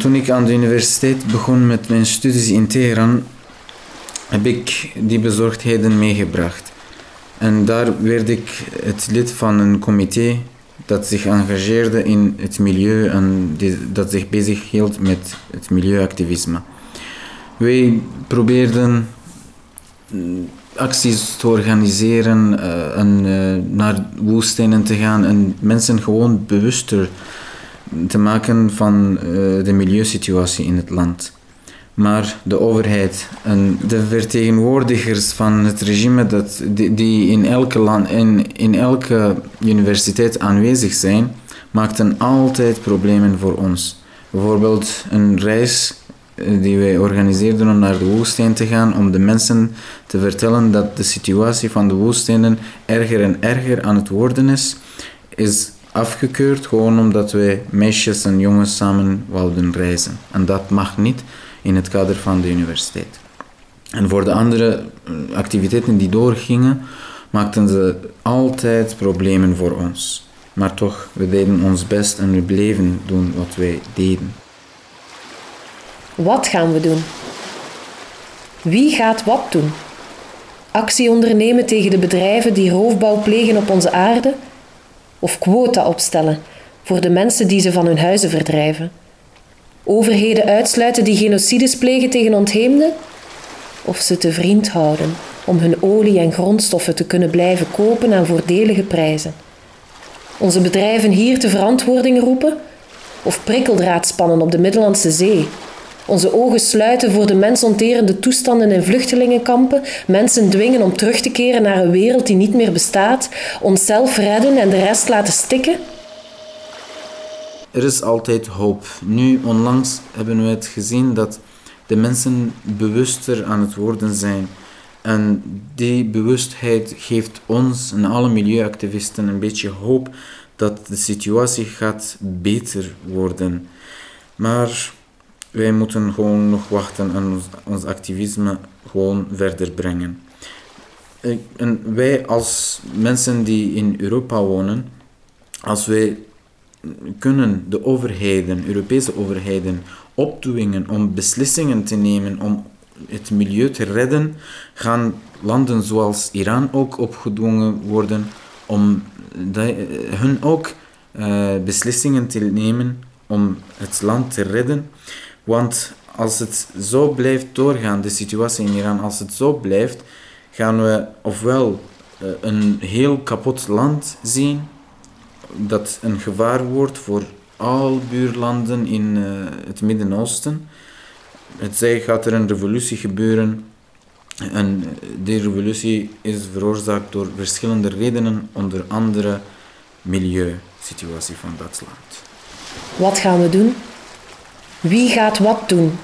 Toen ik aan de universiteit begon met mijn studies in Teheran, heb ik die bezorgdheden meegebracht. En daar werd ik het lid van een comité dat zich engageerde in het milieu en dat zich bezig hield met het milieuactivisme. Wij probeerden mm, acties te organiseren uh, en uh, naar woestijnen te gaan en mensen gewoon bewuster te maken van uh, de milieusituatie in het land. Maar de overheid en de vertegenwoordigers van het regime dat, die, in, elke land, in, in elke universiteit aanwezig zijn, maakten altijd problemen voor ons. Bijvoorbeeld een reis eh, die wij organiseerden om naar de woestijn te gaan, om de mensen te vertellen dat de situatie van de woestijnen erger en erger aan het worden is, is afgekeurd gewoon omdat wij meisjes en jongens samen wilden reizen. En dat mag niet in het kader van de universiteit. En voor de andere eh, activiteiten die doorgingen, maakten ze altijd problemen voor ons. Maar toch, we deden ons best en we bleven doen wat wij deden. Wat gaan we doen? Wie gaat wat doen? Actie ondernemen tegen de bedrijven die roofbouw plegen op onze aarde? Of quota opstellen voor de mensen die ze van hun huizen verdrijven? Overheden uitsluiten die genocides plegen tegen ontheemden? Of ze te vriend houden om hun olie en grondstoffen te kunnen blijven kopen aan voordelige prijzen? Onze bedrijven hier te verantwoording roepen? Of prikkeldraad spannen op de Middellandse Zee onze ogen sluiten voor de mensonterende toestanden in vluchtelingenkampen, mensen dwingen om terug te keren naar een wereld die niet meer bestaat, onszelf redden en de rest laten stikken? Er is altijd hoop. Nu, onlangs hebben we het gezien dat de mensen bewuster aan het worden zijn. En die bewustheid geeft ons en alle milieuactivisten een beetje hoop dat de situatie gaat beter worden. Maar wij moeten gewoon nog wachten en ons, activisme gewoon verder brengen. En wij als mensen die in Europa wonen, als wij kunnen de overheden, Europese overheden, opdwingen om beslissingen te nemen om het milieu te redden, gaan landen zoals Iran ook opgedwongen worden om hun ook uh, beslissingen te nemen om het land te redden. Want als het zo blijft doorgaan, de situatie in Iran, als het zo blijft, gaan we ofwel eh, een heel kapot land zien, dat een gevaar wordt voor al buurlanden in uh, het Midden-Oosten. Het zij gaat er een revolutie gebeuren en die revolutie is veroorzaakt door verschillende redenen, onder andere milieusituatie van dat land. Wat gaan we doen? Wie gaat wat doen?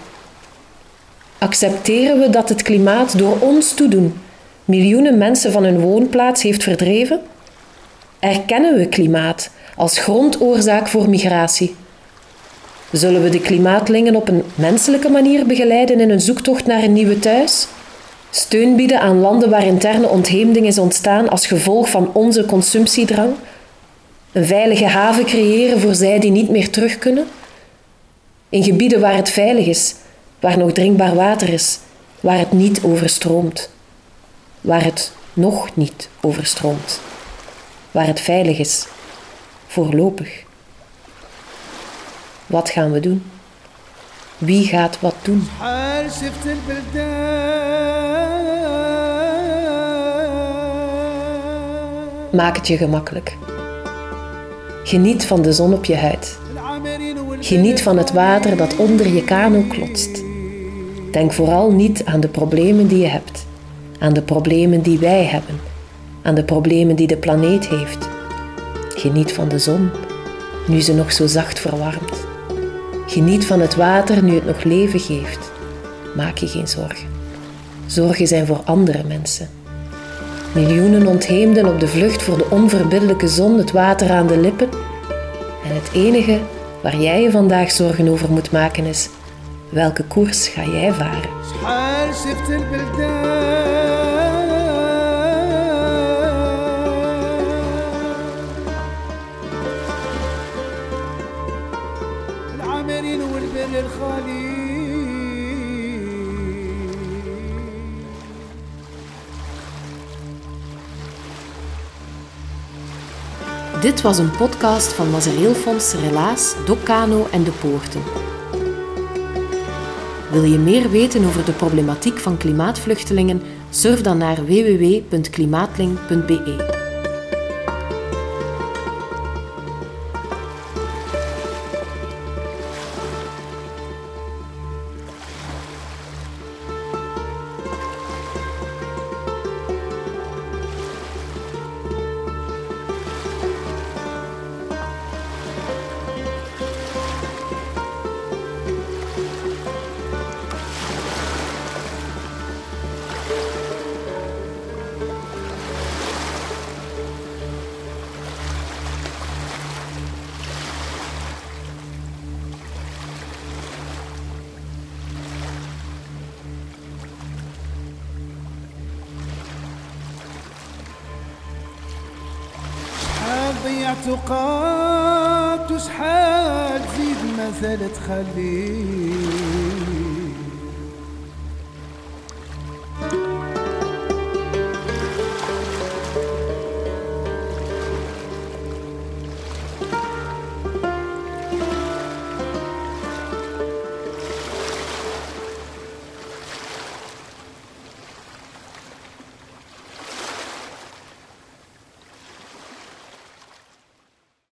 Accepteren we dat het klimaat door ons toedoen miljoenen mensen van hun woonplaats heeft verdreven? Erkennen we klimaat als grondoorzaak voor migratie? Zullen we de klimaatlingen op een menselijke manier begeleiden in hun zoektocht naar een nieuwe thuis? Steun bieden aan landen waar interne ontheemding is ontstaan als gevolg van onze consumptiedrang? Een veilige haven creëren voor zij die niet meer terug kunnen? In gebieden waar het veilig is, waar nog drinkbaar water is, waar het niet overstroomt. Waar het nog niet overstroomt. Waar het veilig is. Voorlopig. Wat gaan we doen? Wie gaat wat doen? Maak het je gemakkelijk. Geniet van de zon op je huid. Geniet van het water dat onder je kano klotst. Denk vooral niet aan de problemen die je hebt, aan de problemen die wij hebben, aan de problemen die de planeet heeft. Geniet van de zon, nu ze nog zo zacht verwarmt. Geniet van het water nu het nog leven geeft. Maak je geen zorgen. Zorgen zijn voor andere mensen. Miljoenen ontheemden op de vlucht voor de onverbiddelijke zon, het water aan de lippen. En het enige Waar jij je vandaag zorgen over moet maken is: welke koers ga jij varen? Dit was een podcast van Mazereelfonds Relaas, Dokano en De Poorten. Wil je meer weten over de problematiek van klimaatvluchtelingen? Surf dan naar www.klimaatling.be. تقام تسحب زيد مثل تخليه